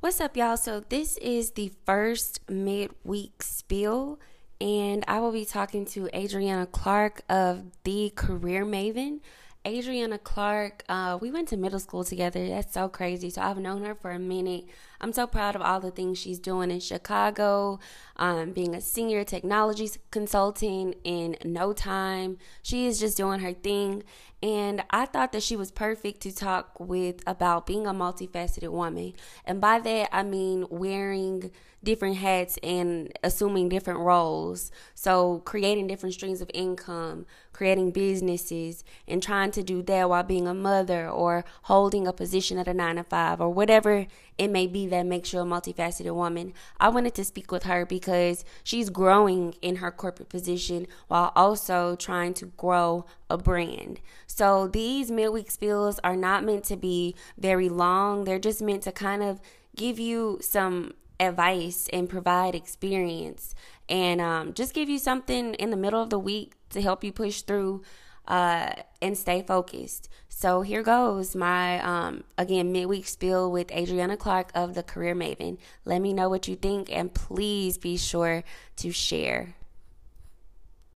What's up, y'all? So, this is the first midweek spiel, and I will be talking to Adriana Clark of The Career Maven. Adriana Clark, uh, we went to middle school together. That's so crazy. So I've known her for a minute. I'm so proud of all the things she's doing in Chicago, um, being a senior technology consultant in no time. She is just doing her thing. And I thought that she was perfect to talk with about being a multifaceted woman. And by that, I mean wearing different hats and assuming different roles. So, creating different streams of income, creating businesses, and trying to do that while being a mother or holding a position at a nine to five or whatever it may be that makes you a multifaceted woman. I wanted to speak with her because she's growing in her corporate position while also trying to grow a brand. So, these midweek spills are not meant to be very long, they're just meant to kind of give you some advice and provide experience and um, just give you something in the middle of the week to help you push through uh, and stay focused. So here goes my um, again midweek spiel with Adriana Clark of the Career Maven. Let me know what you think and please be sure to share.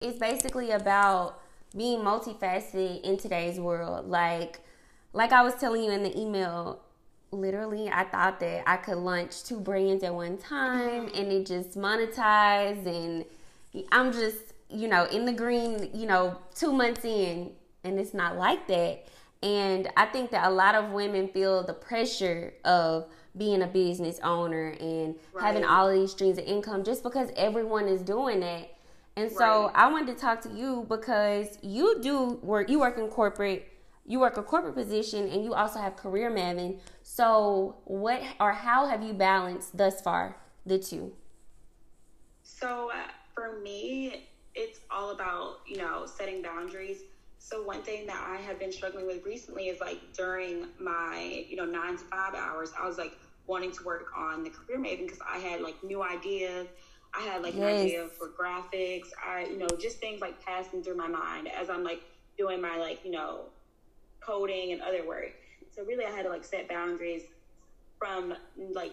It's basically about being multifaceted in today's world. Like like I was telling you in the email, literally I thought that I could launch two brands at one time and it just monetized and I'm just, you know, in the green, you know, 2 months in and it's not like that. And I think that a lot of women feel the pressure of being a business owner and right. having all of these streams of income just because everyone is doing that. And so right. I wanted to talk to you because you do work you work in corporate you work a corporate position and you also have career maven. So, what or how have you balanced thus far the two? So, uh, for me, it's all about, you know, setting boundaries. So, one thing that I have been struggling with recently is like during my, you know, nine to five hours, I was like wanting to work on the career maven because I had like new ideas. I had like yes. an idea for graphics. I, you know, just things like passing through my mind as I'm like doing my like, you know, coding and other work. So really, I had to like set boundaries from like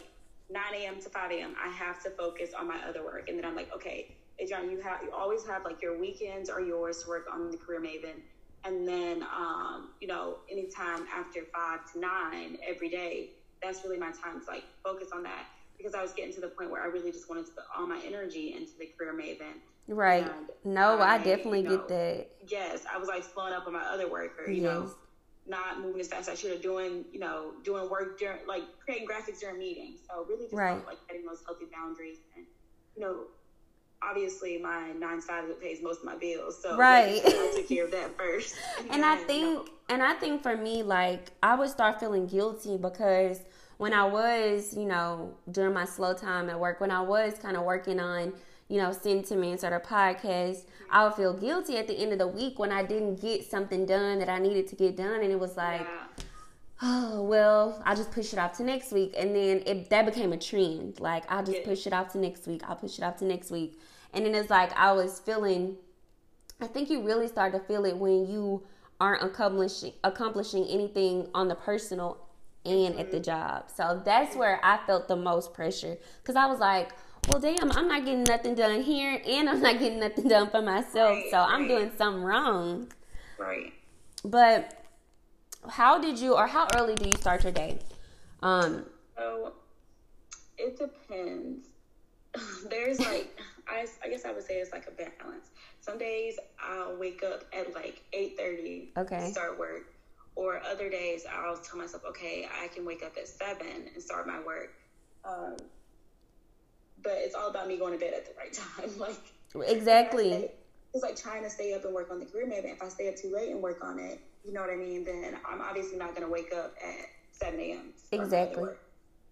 9 a.m. to 5 a.m. I have to focus on my other work, and then I'm like, okay, Adrian, you have you always have like your weekends are yours to work on the Career Maven, and then um, you know anytime after five to nine every day, that's really my time to like focus on that because I was getting to the point where I really just wanted to put all my energy into the Career Maven. Right. And no, I, I definitely you know, get that. Yes, I was like slowing up on my other work, or you yes. know not moving as fast as I should have doing, you know, doing work during like creating graphics during meetings. So really just right. like setting those healthy boundaries and you know, obviously my nine side of it pays most of my bills. So right. I took care of that first. and, and I think know, and I think for me, like I would start feeling guilty because when I was, you know, during my slow time at work, when I was kind of working on you know, sentiments or the podcast, I would feel guilty at the end of the week when I didn't get something done that I needed to get done. And it was like, yeah. Oh, well, I'll just push it off to next week. And then it, that became a trend. Like, I'll just yeah. push it off to next week. I'll push it off to next week. And then it's like I was feeling, I think you really start to feel it when you aren't accomplishing, accomplishing anything on the personal and mm-hmm. at the mm-hmm. job. So that's where I felt the most pressure. Because I was like, well, damn, I'm not getting nothing done here, and I'm not getting nothing done for myself. Right, so I'm doing something wrong. Right. But how did you, or how early do you start your day? Um. So it depends. There's like, I, I guess I would say it's like a balance. Some days I'll wake up at like eight thirty. Okay. To start work. Or other days I'll tell myself, okay, I can wake up at seven and start my work. Um, but it's all about me going to bed at the right time. like exactly. It's like trying to stay up and work on the career maven. If I stay up too late and work on it, you know what I mean, then I'm obviously not going to wake up at 7 a.m. Exactly.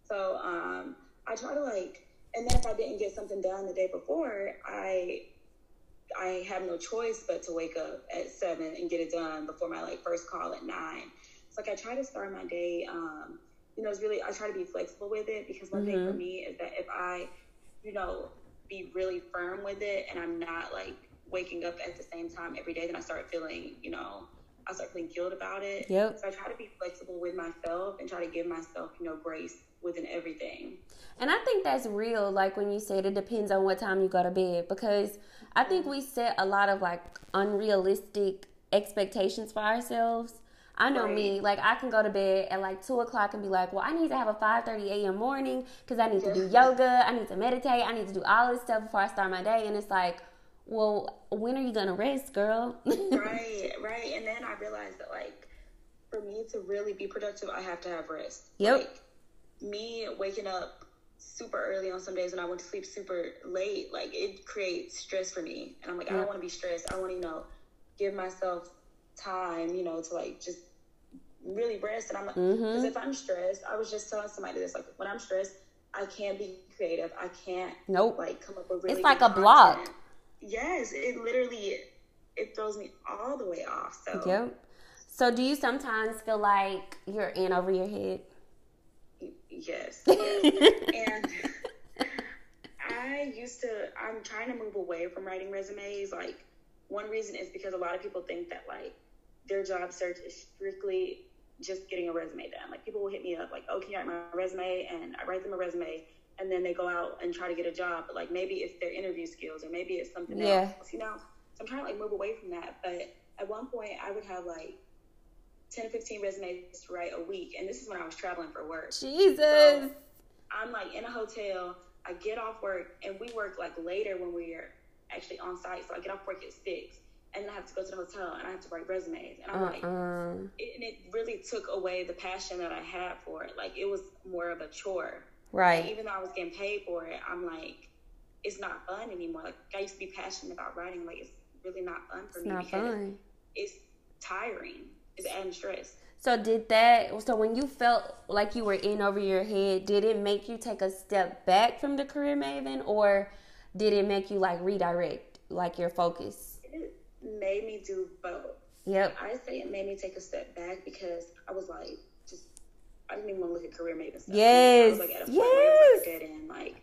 So um, I try to like, and then if I didn't get something done the day before, I I have no choice but to wake up at seven and get it done before my like first call at nine. It's like I try to start my day. Um, you know, it's really I try to be flexible with it because one mm-hmm. thing for mm-hmm. me is that if I you know, be really firm with it and I'm not like waking up at the same time every day, then I start feeling, you know, I start feeling guilt about it. Yep. So I try to be flexible with myself and try to give myself, you know, grace within everything. And I think that's real, like when you said it depends on what time you go to bed, because I think we set a lot of like unrealistic expectations for ourselves. I know right. me, like I can go to bed at like two o'clock and be like, well, I need to have a five thirty a.m. morning because I need to do yoga, I need to meditate, I need to do all this stuff before I start my day, and it's like, well, when are you gonna rest, girl? right, right. And then I realized that like for me to really be productive, I have to have rest. Yep. Like, me waking up super early on some days and I went to sleep super late, like it creates stress for me. And I'm like, I don't want to be stressed. I want to, you know, give myself time, you know, to like just really rest. And I'm like, because mm-hmm. if I'm stressed, I was just telling somebody this, like when I'm stressed, I can't be creative. I can't, nope, like come up with really. It's like a content. block. Yes, it literally it throws me all the way off. So yep. So do you sometimes feel like you're in over your head? Yes. yes. and I used to, I'm trying to move away from writing resumes. Like, one reason is because a lot of people think that, like, their job search is strictly just getting a resume done. Like, people will hit me up, like, oh, can you write my resume? And I write them a resume, and then they go out and try to get a job. But, like, maybe it's their interview skills, or maybe it's something yeah. else, you know? So I'm trying to, like, move away from that. But at one point, I would have, like, 10 15 resumes to write a week. And this is when I was traveling for work. Jesus. So I'm like in a hotel. I get off work and we work like later when we're actually on site. So I get off work at six and then I have to go to the hotel and I have to write resumes. And I'm uh-uh. like, uh-huh. it, and it really took away the passion that I had for it. Like it was more of a chore. Right. even though I was getting paid for it, I'm like, it's not fun anymore. Like I used to be passionate about writing. Like it's really not fun for it's me. Not fun. It's tiring It's adding stress. So did that? So when you felt like you were in over your head, did it make you take a step back from the career maven, or did it make you like redirect, like your focus? It made me do both. Yep. I say it made me take a step back because I was like, I didn't even want to look at career maven stuff. Yes. I was like at a point yes. where it was like a dead end. Like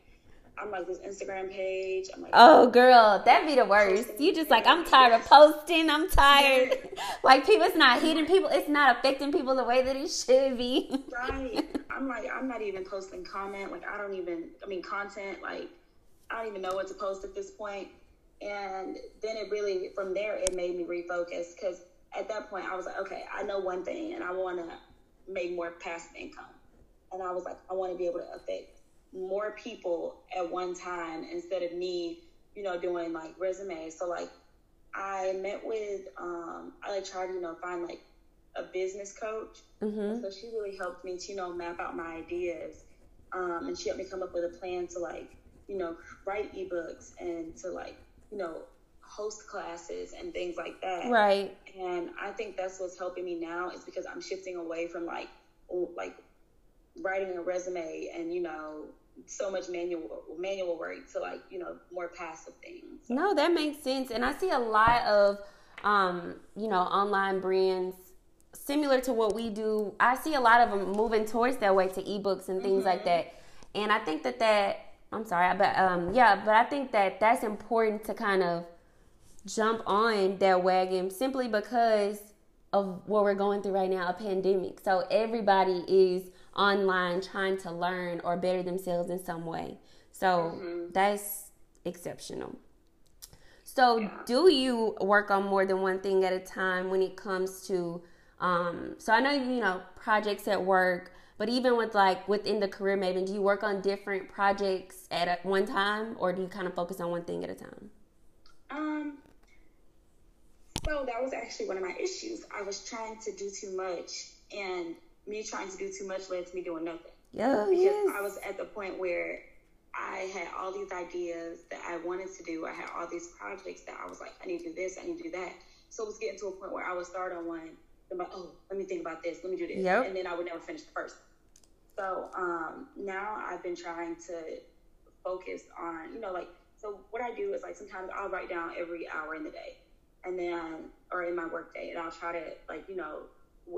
I'm like this Instagram page. I'm like, oh girl, that'd be the worst. You just like I'm tired of posting. I'm tired. like people, it's not hitting people. It's not affecting people the way that it should be. right. I'm like I'm not even posting comment. Like I don't even. I mean content. Like I don't even know what to post at this point. And then it really from there it made me refocus because at that point I was like, okay, I know one thing, and I want to make more passive income. And I was like, I want to be able to affect more people at one time instead of me, you know, doing like resumes. So like I met with um I like tried to, you know, find like a business coach. Mm-hmm. So she really helped me to, you know, map out my ideas. Um, and she helped me come up with a plan to like, you know, write ebooks and to like, you know, host classes and things like that. Right. And I think that's what's helping me now is because I'm shifting away from like like writing a resume and you know so much manual manual work to like you know more passive things. No, that makes sense, and I see a lot of um, you know online brands similar to what we do. I see a lot of them moving towards that way to ebooks and things mm-hmm. like that, and I think that that I'm sorry, but um, yeah, but I think that that's important to kind of jump on that wagon simply because of what we're going through right now, a pandemic. So everybody is online trying to learn or better themselves in some way. So mm-hmm. that's exceptional. So, yeah. do you work on more than one thing at a time when it comes to? Um, so I know you know projects at work, but even with like within the career Maven, do you work on different projects at one time, or do you kind of focus on one thing at a time? Um. So that was actually one of my issues. I was trying to do too much, and me trying to do too much led to me doing nothing. Yeah, because yes. I was at the point where I had all these ideas that I wanted to do. I had all these projects that I was like, I need to do this, I need to do that. So it was getting to a point where I would start on one, and like, oh, let me think about this, let me do this, yep. and then I would never finish the first. So um, now I've been trying to focus on, you know, like, so what I do is like sometimes I'll write down every hour in the day, and then or in my work day, and I'll try to like, you know,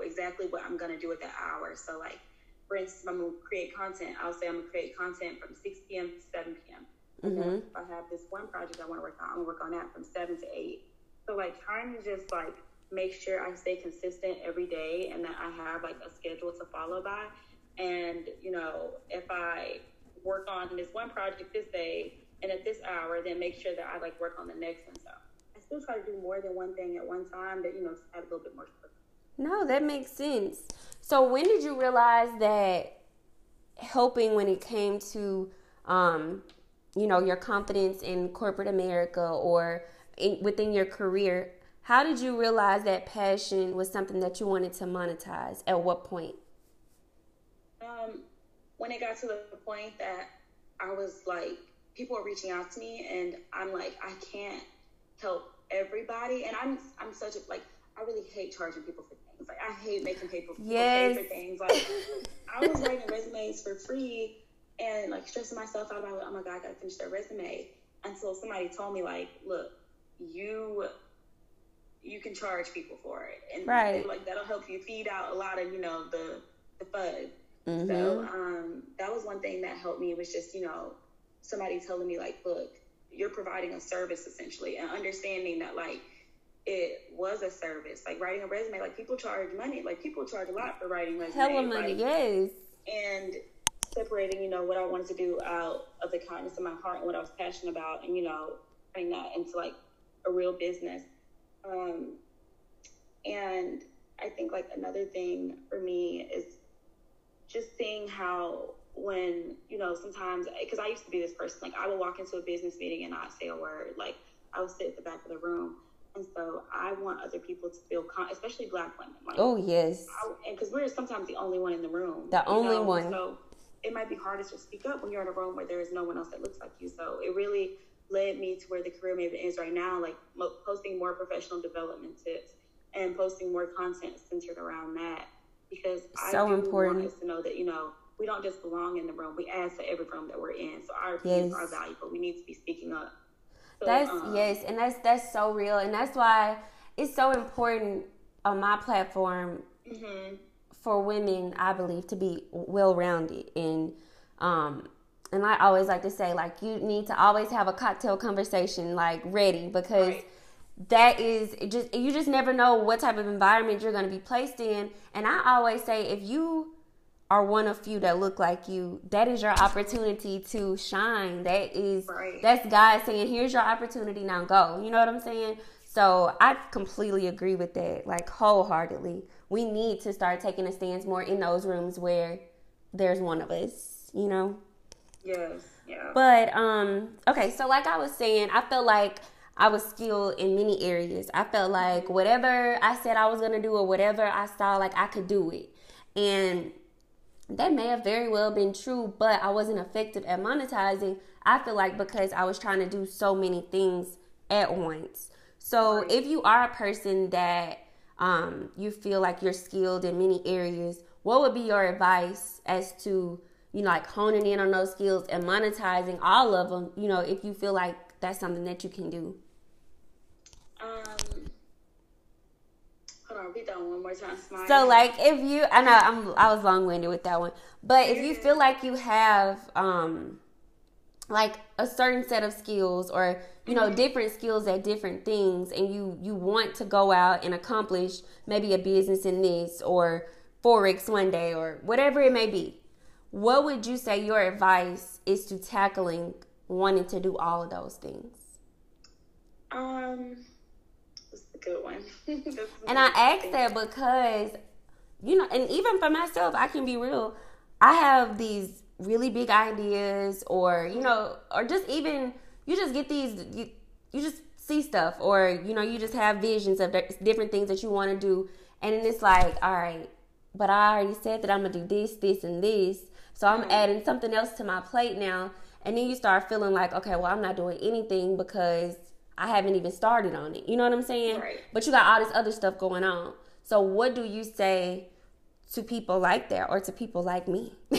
exactly what I'm gonna do with that hour. So like, for instance, I'm gonna create content. I'll say I'm gonna create content from 6 p.m. to 7 p.m. Mm-hmm. if I have this one project I want to work on, I'm gonna work on that from seven to eight. So like trying to just like make sure I stay consistent every day and that I have like a schedule to follow by And, you know, if I work on this one project this day and at this hour, then make sure that I like work on the next one. So still try to do more than one thing at one time, but, you know, have a little bit more. No, that makes sense. So when did you realize that helping when it came to, um, you know, your confidence in corporate America or in, within your career, how did you realize that passion was something that you wanted to monetize? At what point? Um, when it got to the point that I was like, people are reaching out to me, and I'm like, I can't help everybody, and I'm I'm such a like, I really hate charging people for things. Like, I hate making people, yes. pay for things. Like, I was writing resumes for free and like stressing myself out about, oh my god, I gotta finish that resume until somebody told me like, look, you you can charge people for it, and right. like that'll help you feed out a lot of you know the the fud. Mm-hmm. So um, that was one thing that helped me was just you know somebody telling me like, look, you're providing a service essentially, and understanding that like it was a service, like writing a resume. Like people charge money, like people charge a lot for writing resumes. Hella money, like, yes. And separating, you know, what I wanted to do out of the kindness of my heart and what I was passionate about, and you know, turning that into like a real business um, and I think like another thing for me is just seeing how when you know sometimes because I used to be this person like I would walk into a business meeting and not say a word like I would sit at the back of the room and so I want other people to feel con- especially black women like, oh yes because we're sometimes the only one in the room the only know? one so it might be hardest to speak up when you're in a room where there is no one else that looks like you so it really led me to where the career maven is right now, like mo- posting more professional development tips and posting more content centered around that. Because so I important. want us to know that, you know, we don't just belong in the room. We add to every room that we're in. So our opinions yes. are valuable. We need to be speaking up. So, that's um, yes, and that's that's so real, and that's why it's so important on my platform mm-hmm. for women. I believe to be well rounded and um, and I always like to say like you need to always have a cocktail conversation like ready because right. that is just you just never know what type of environment you're going to be placed in and I always say if you are one of few that look like you that is your opportunity to shine that is right. that's God saying here's your opportunity now go you know what I'm saying so I completely agree with that like wholeheartedly we need to start taking a stance more in those rooms where there's one of us you know Yes. Yeah. But um okay, so like I was saying, I felt like I was skilled in many areas. I felt like whatever I said I was gonna do or whatever I saw like I could do it. And that may have very well been true, but I wasn't effective at monetizing. I feel like because I was trying to do so many things at once. So right. if you are a person that um, you feel like you're skilled in many areas, what would be your advice as to you know, like honing in on those skills and monetizing all of them, you know, if you feel like that's something that you can do? Um, hold on, that one more time. Smile. So, like, if you, I know I'm, I was long winded with that one, but if you feel like you have, um, like a certain set of skills or you know mm-hmm. different skills at different things and you you want to go out and accomplish maybe a business in this or forex one day or whatever it may be what would you say your advice is to tackling wanting to do all of those things? Um, good one. and I ask that because, you know, and even for myself, I can be real. I have these really big ideas, or you know, or just even you just get these you you just see stuff, or you know, you just have visions of different things that you want to do, and then it's like, all right, but I already said that I'm gonna do this, this, and this so I'm adding something else to my plate now. And then you start feeling like, okay, well, I'm not doing anything because I haven't even started on it. You know what I'm saying? Right. But you got all this other stuff going on. So what do you say to people like that or to people like me? no,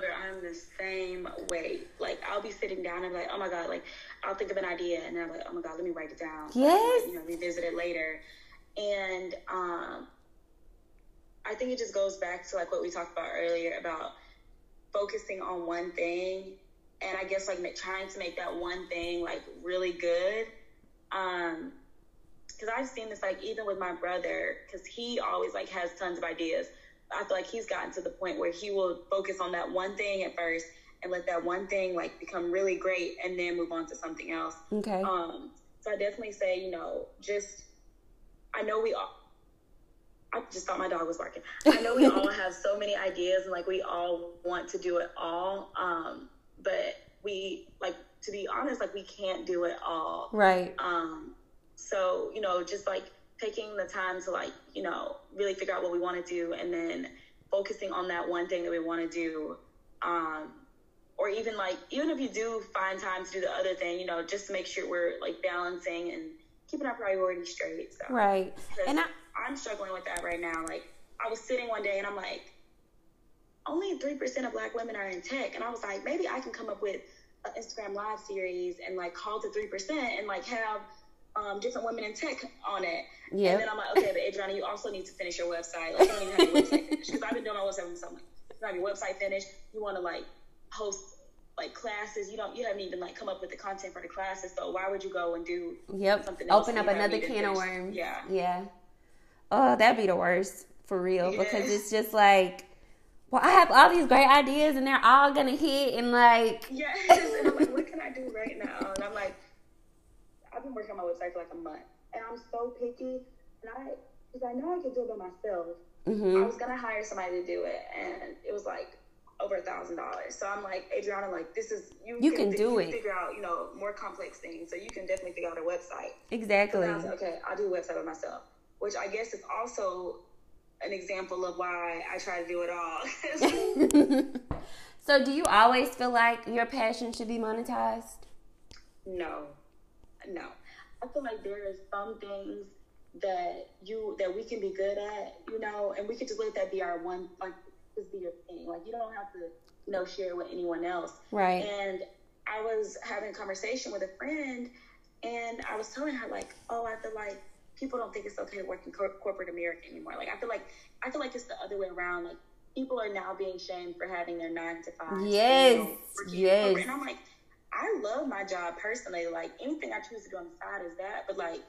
girl, I'm the same way. Like I'll be sitting down and be like, oh my god, like I'll think of an idea and then I'm like, oh my god, let me write it down. Yes. So you know, revisit it later. And um, I think it just goes back to like what we talked about earlier about focusing on one thing and I guess like trying to make that one thing like really good. Um, because I've seen this like even with my brother, because he always like has tons of ideas. I feel like he's gotten to the point where he will focus on that one thing at first and let that one thing like become really great and then move on to something else. Okay. Um, so I definitely say, you know, just I know we all I just thought my dog was barking. I know we all have so many ideas and like we all want to do it all. Um, but we like to be honest, like we can't do it all. Right. Um, so, you know, just like taking the time to like, you know, really figure out what we want to do and then focusing on that one thing that we want to do. Um, or even like, even if you do find time to do the other thing, you know, just to make sure we're like balancing and keeping our priorities straight. So, right. And I, I'm struggling with that right now. Like, I was sitting one day and I'm like, only 3% of black women are in tech. And I was like, maybe I can come up with an Instagram live series and like call to 3% and like have um, different women in tech on it. Yeah. And then I'm like, okay, but Adriana, you also need to finish your website. Like, you don't even have your website finished. Because I've been doing my website for something. You don't have your website finished. You want to like host like classes. You don't. You haven't even like come up with the content for the classes. So why would you go and do yep. something? Else Open up another can of worms. Yeah. Yeah. Oh, that'd be the worst for real yeah. because it's just like. Well, I have all these great ideas and they're all gonna hit and like. Yes, and I'm like, what can I do right now? And I'm like, I've been working on my website for like a month, and I'm so picky, and I because I know I can do it by myself. Mm-hmm. I was gonna hire somebody to do it, and it was like over a thousand dollars. So I'm like, Adriana, like this is you. You can, can do you it. Figure out, you know, more complex things. So you can definitely figure out a website. Exactly. So like, okay, I'll do a website by myself, which I guess is also an example of why I try to do it all. so do you always feel like your passion should be monetized? No, no. I feel like there is some things that you that we can be good at, you know, and we could just let that be our one like just be your thing. Like you don't have to, you know, share with anyone else. Right. And I was having a conversation with a friend, and I was telling her like, oh, I feel like people don't think it's okay to work in cor- corporate America anymore. Like I feel like I feel like it's the other way around. Like people are now being shamed for having their nine to five. Yes. You know, yes. And I'm like, I love my job personally. Like anything I choose to do on the side is that. But like,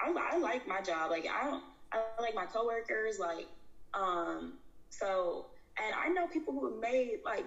I, I like my job. Like I don't. I like my coworkers. Like, um. So and I know people who have made like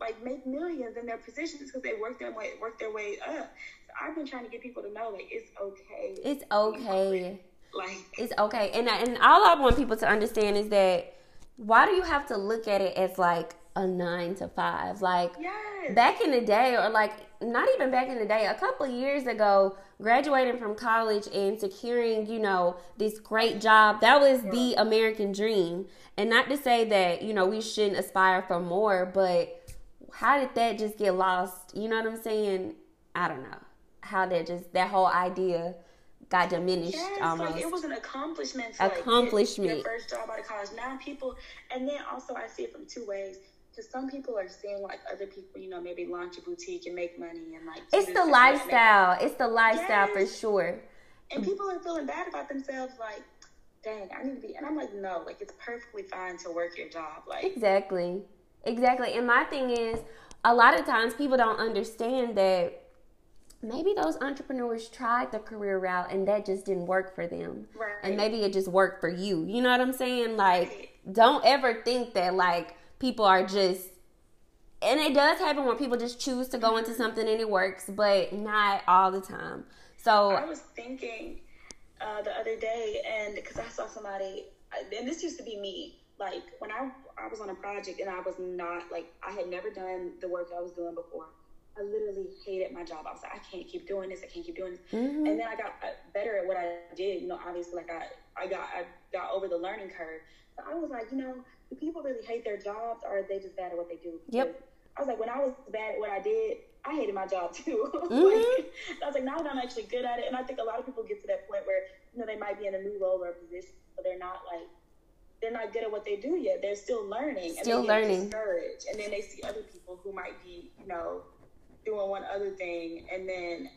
like make millions in their positions because they work their way work their way up. I've been trying to get people to know like it's okay. It's okay. Like it's okay. And and all I want people to understand is that why do you have to look at it as like a nine to five? Like yes. back in the day, or like not even back in the day, a couple years ago, graduating from college and securing, you know, this great job, that was yeah. the American dream. And not to say that, you know, we shouldn't aspire for more, but how did that just get lost? You know what I'm saying? I don't know. How that just, that whole idea got diminished yes, almost. Like it was an accomplishment. Accomplishment. Like, your first job out of college. Now people, and then also I see it from two ways because some people are seeing like other people, you know, maybe launch a boutique and make money and like. It's the lifestyle. It's the lifestyle yes. for sure. And people are feeling bad about themselves, like, dang, I need to be. And I'm like, no, like it's perfectly fine to work your job, like. Exactly, exactly. And my thing is, a lot of times people don't understand that maybe those entrepreneurs tried the career route and that just didn't work for them. Right. And maybe it just worked for you. You know what I'm saying? Like, don't ever think that like people are just and it does happen when people just choose to go into something and it works, but not all the time. So I was thinking uh, the other day, and because I saw somebody, and this used to be me. Like when I I was on a project and I was not like I had never done the work I was doing before. I literally hated my job. I was like, I can't keep doing this. I can't keep doing this. Mm-hmm. And then I got uh, better at what I did. You know, obviously, like I I got I got over the learning curve. So I was like, you know, do people really hate their jobs or are they just bad at what they do? Yep. I was like, when I was bad at what I did, I hated my job too. Mm-hmm. like, I was like, now that I'm actually good at it, and I think a lot of people get to that point where you know they might be in a new role or a position, but they're not like they're not good at what they do yet. They're still learning, still and they learning. discouraged, and then they see other people who might be, you know, doing one other thing, and then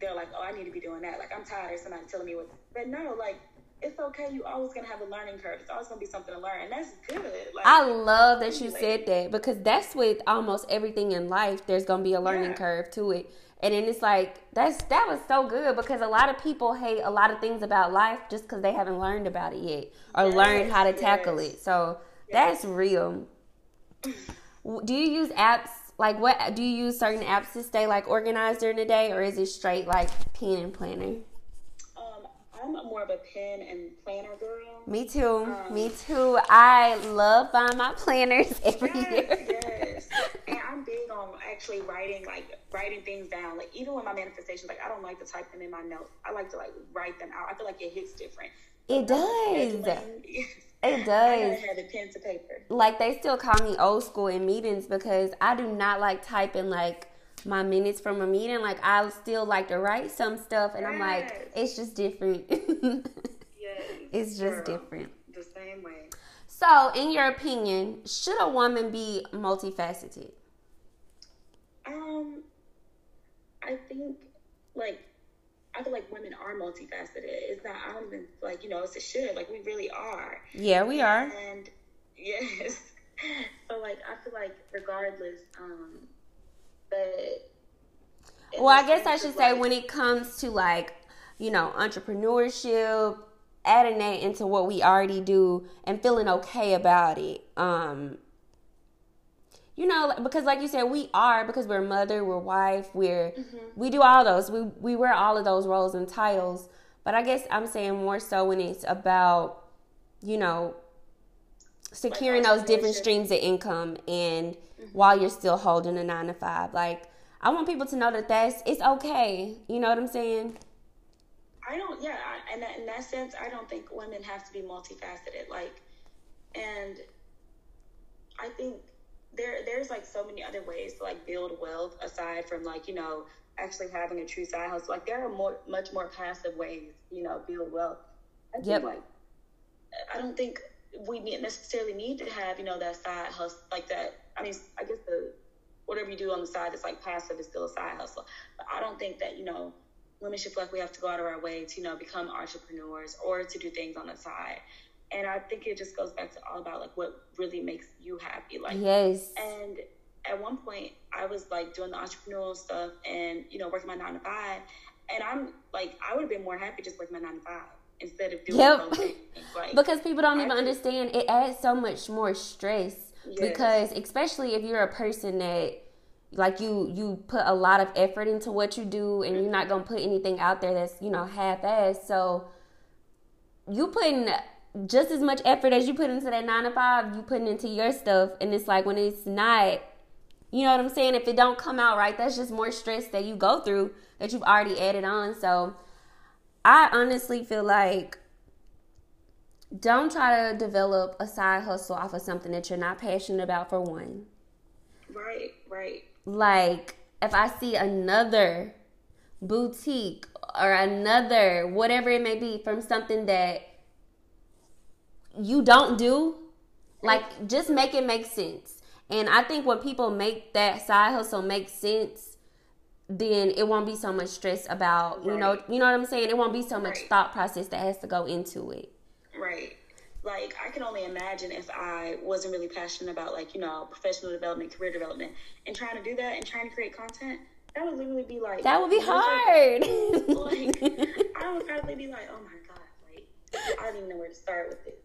they're like, oh, I need to be doing that. Like I'm tired of somebody telling me what. But no, like it's okay. You always gonna have a learning curve. It's always gonna be something to learn, and that's good. Like, I love that you said that because that's with almost everything in life. There's gonna be a learning yeah. curve to it, and then it's like that's that was so good because a lot of people hate a lot of things about life just because they haven't learned about it yet or yes, learned how to tackle yes. it. So That's real. Do you use apps? Like, what do you use certain apps to stay like organized during the day, or is it straight like pen and planner? Um, I'm more of a pen and planner girl. Me too. Um, Me too. I love buying my planners every yes, year. yes. And I'm big on actually writing, like writing things down. Like even with my manifestations, like I don't like to type them in my notes. I like to like write them out. I feel like it hits different. It does. It does. I have a pen to paper. Like they still call me old school in meetings because I do not like typing like my minutes from a meeting. Like I still like to write some stuff, and yes. I'm like, it's just different. yes, it's just girl, different. The same way. So, in your opinion, should a woman be multifaceted? Um, I think like I feel like women are multifaceted. It's not, I don't even like, you know, it's a should. Like, we really are. Yeah, we are. And yes. so, like, I feel like regardless, um, but. Well, I guess I should like, say when it comes to like, you know, entrepreneurship, adding that into what we already do and feeling okay about it. Um, you know, because like you said, we are because we're mother, we're wife, we're mm-hmm. we do all those. We we wear all of those roles and titles. But I guess I'm saying more so when it's about, you know, securing like those different streams of income and mm-hmm. while you're still holding a nine to five. Like I want people to know that that's it's okay. You know what I'm saying? I don't. Yeah, and in that sense, I don't think women have to be multifaceted. Like, and I think there there's like so many other ways to like build wealth aside from like you know actually having a true side hustle. Like there are more much more passive ways you know build wealth. I yep. like I don't think we necessarily need to have you know that side hustle like that. I mean, I guess the whatever you do on the side that's like passive is still a side hustle. But I don't think that you know women should feel like we have to go out of our way to you know become entrepreneurs or to do things on the side and I think it just goes back to all about like what really makes you happy. Like yes. And at one point, I was like doing the entrepreneurial stuff and you know working my nine to five, and I'm like I would have been more happy just working my nine to five instead of doing yep. Like, because people don't even understand it adds so much more stress yes. because especially if you're a person that like you you put a lot of effort into what you do and you're mm-hmm. not gonna put anything out there that's you know half-assed so you putting just as much effort as you put into that nine to five, you putting into your stuff, and it's like when it's not, you know what I'm saying? If it don't come out right, that's just more stress that you go through that you've already added on. So, I honestly feel like don't try to develop a side hustle off of something that you're not passionate about. For one, right, right. Like if I see another boutique or another whatever it may be from something that you don't do, like just make it make sense. And I think when people make that side hustle make sense, then it won't be so much stress about right. you know you know what I'm saying. It won't be so much right. thought process that has to go into it. Right. Like I can only imagine if I wasn't really passionate about like you know professional development, career development, and trying to do that and trying to create content. That would literally be like that would be hard. like I would probably be like, oh my I don't even know where to start with it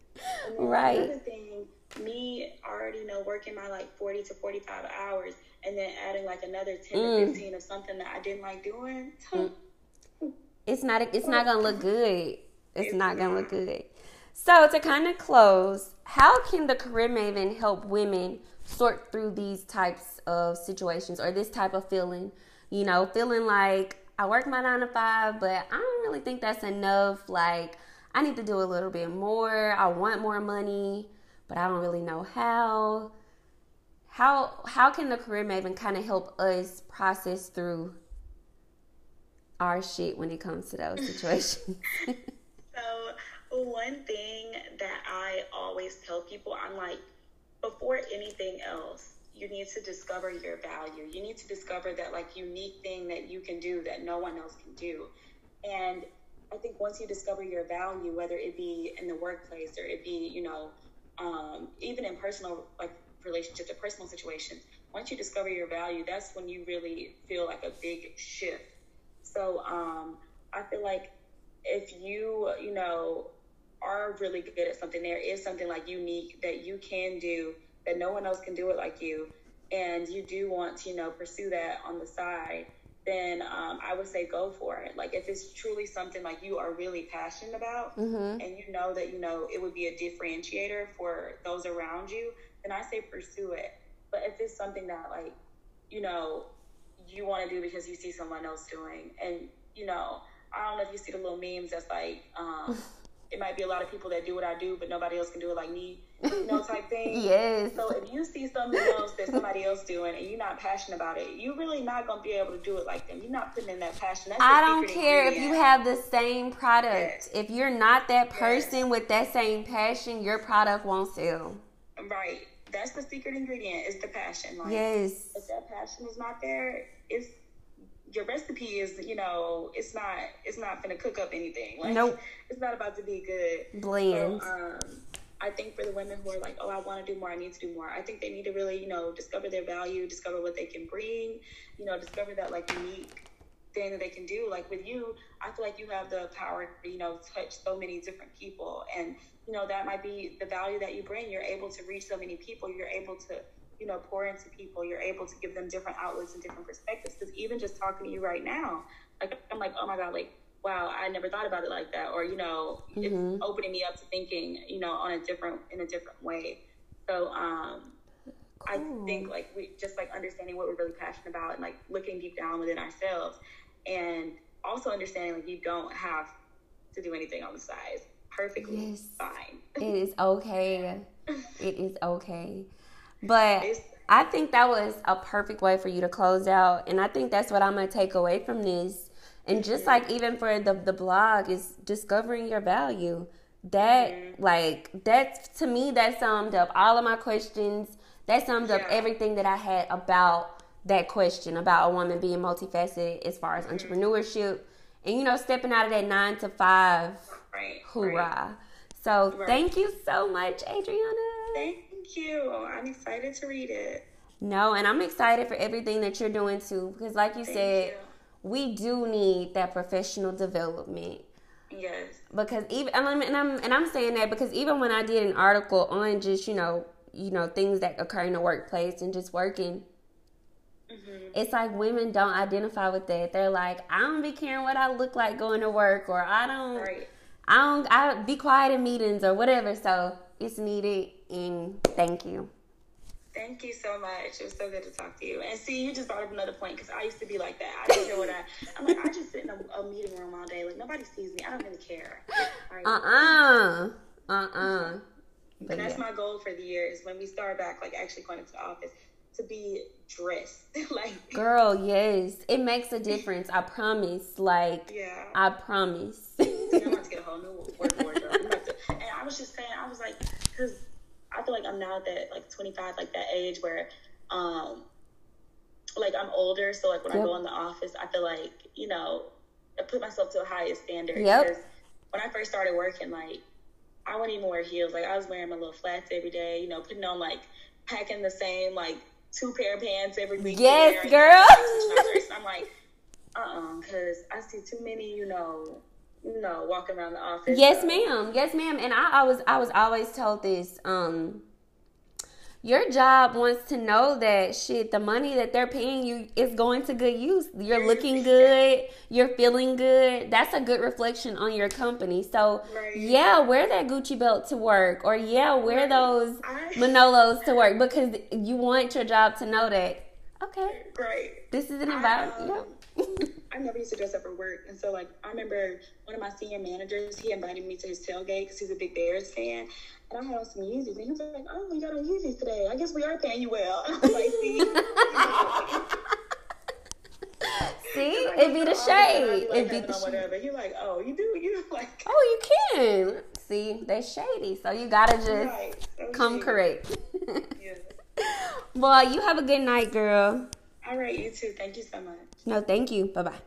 right. Another thing, me already know working my like 40 to 45 hours and then adding like another 10 mm. to 15 of something that I didn't like doing. Mm. it's not it's not gonna look good. It's, it's not gonna look good. So to kind of close, how can the career maven help women sort through these types of situations or this type of feeling? You know, feeling like I work my nine to five, but I don't really think that's enough. Like I need to do a little bit more. I want more money, but I don't really know how. How how can the career maven kind of help us process through our shit when it comes to those situations? so one thing that I always tell people, I'm like, before anything else, you need to discover your value. You need to discover that like unique thing that you can do that no one else can do. And I think once you discover your value, whether it be in the workplace or it be, you know, um, even in personal like relationships or personal situations, once you discover your value, that's when you really feel like a big shift. So um, I feel like if you, you know, are really good at something, there is something like unique that you can do that no one else can do it like you, and you do want to, you know, pursue that on the side, then um, I would say go for it. Like if it's truly something like you are really passionate about, Mm-hmm. and you know that you know it would be a differentiator for those around you, then I say pursue it. But if it's something that like, you know, you want to do because you see someone else doing, and you know, I don't know if you see the little memes that's like, um, it might be a lot of people that do what I do, but nobody else can do it like me, you know, type thing. Yes. So if you see something else that somebody else doing and you're not passionate about it, you're really not gonna be able to do it like them. You're not putting in that passion. That's I don't care if you have the same product. Yes. If you're not that Yes. person with that same passion, your product won't sell. Right. That's the secret ingredient is the passion. Like Yes. if that passion is not there, it's your recipe is, you know, it's not it's not gonna cook up anything. Like Nope. it's not about to be good. Blend. So, um, I think for the women who are like, oh, I want to do more, I need to do more. I think they need to really, you know, discover their value, discover what they can bring, you know, discover that like unique thing that they can do. Like with you, I feel like you have the power to, you know, touch so many different people, and you know that might be the value that you bring. You're able to reach so many people. You're able to, you know, pour into people. You're able to give them different outlets and different perspectives. Because even just talking to you right now, like I'm like, oh my god, like wow, I never thought about it like that, or you know, Mhm. it's opening me up to thinking, you know, on a different in a different way. So um, I think like we just like understanding what we're really passionate about and like looking deep down within ourselves, and also understanding like you don't have to do anything on the side. Perfectly Yes. fine. It is okay. It is okay. But It's- I think that was a perfect way for you to close out. And I think that's what I'm going to take away from this. And just like even for the, the blog, is discovering your value. That, like, that to me, that summed up all of my questions. That summed up everything that I had about that question about a woman being multifaceted as far as mm-hmm. entrepreneurship and, you know, stepping out of that nine to five. right. Hoorah. right. So Right. thank you so much, Adriana. Thank you. I'm excited to read it. No, and I'm excited for everything that you're doing too, because like you Thank said, we do need that professional development. Yes. Because even and I'm, and I'm and I'm saying that because even when I did an article on just you know you know things that occur in the workplace and just working, hmm it's like women don't identify with that. They're like, I don't be caring what I look like going to work, or I don't, Right. I don't, I be quiet in meetings or whatever. So it's needed, and thank you. Thank you so much. It was so good to talk to you. And see, you just brought up another point because I used to be like that. I didn't care what I. I'm like, I just sit in a, a meeting room all day. Like nobody sees me. I don't really care. Right. Uh uh-uh. uh. Uh But And that's yeah. my goal for the year is when we start back, like actually going into the office, to be dressed. like, Girl, yes. It makes a difference. I promise. Like, yeah. I promise. I'm about to get a whole new wardrobe. I'm about to- and I was just saying, I was like, because I feel like I'm now at that like 25, like that age where, um, like I'm older. So like when Yep. I go in the office, I feel like you know, I put myself to a higher standard. Yep. Because when I first started working, like I wouldn't even wear heels. Like I was wearing my little flats every day. You know, putting on like packing the same like two pair of pants every week. Yes, girl. switching out dresses. I'm like, uh, uh because I see too many, you know, you know, walking around the office. yes, so- ma'am. Yes, ma'am. And I always I was always told this. Um your job wants to know that shit, the money that they're paying you is going to good use. You're looking good, you're feeling good. That's a good reflection on your company. So, Right. yeah, wear that Gucci belt to work, or yeah, wear Right. those I- Manolos to work because you want your job to know that. Okay, Right. this is an I, environment. um, I never used to dress up for work, and so like I remember one of my senior managers, he invited me to his tailgate because he's a big Bears fan, and I had on some Yeezys, and he was like, "Oh, you got on Yeezys today? I guess we are paying you well." I was like, "See." See, like, it'd be the "Oh, shade. like, It'd be the shade. whatever. He like, "Oh, you do? You like?" Oh, you can. See, they shady. So you gotta just Right. So come cute. correct. Yeah. Boy, you have a good night, girl. All right, you too. Thank you so much. No, thank you. Bye bye.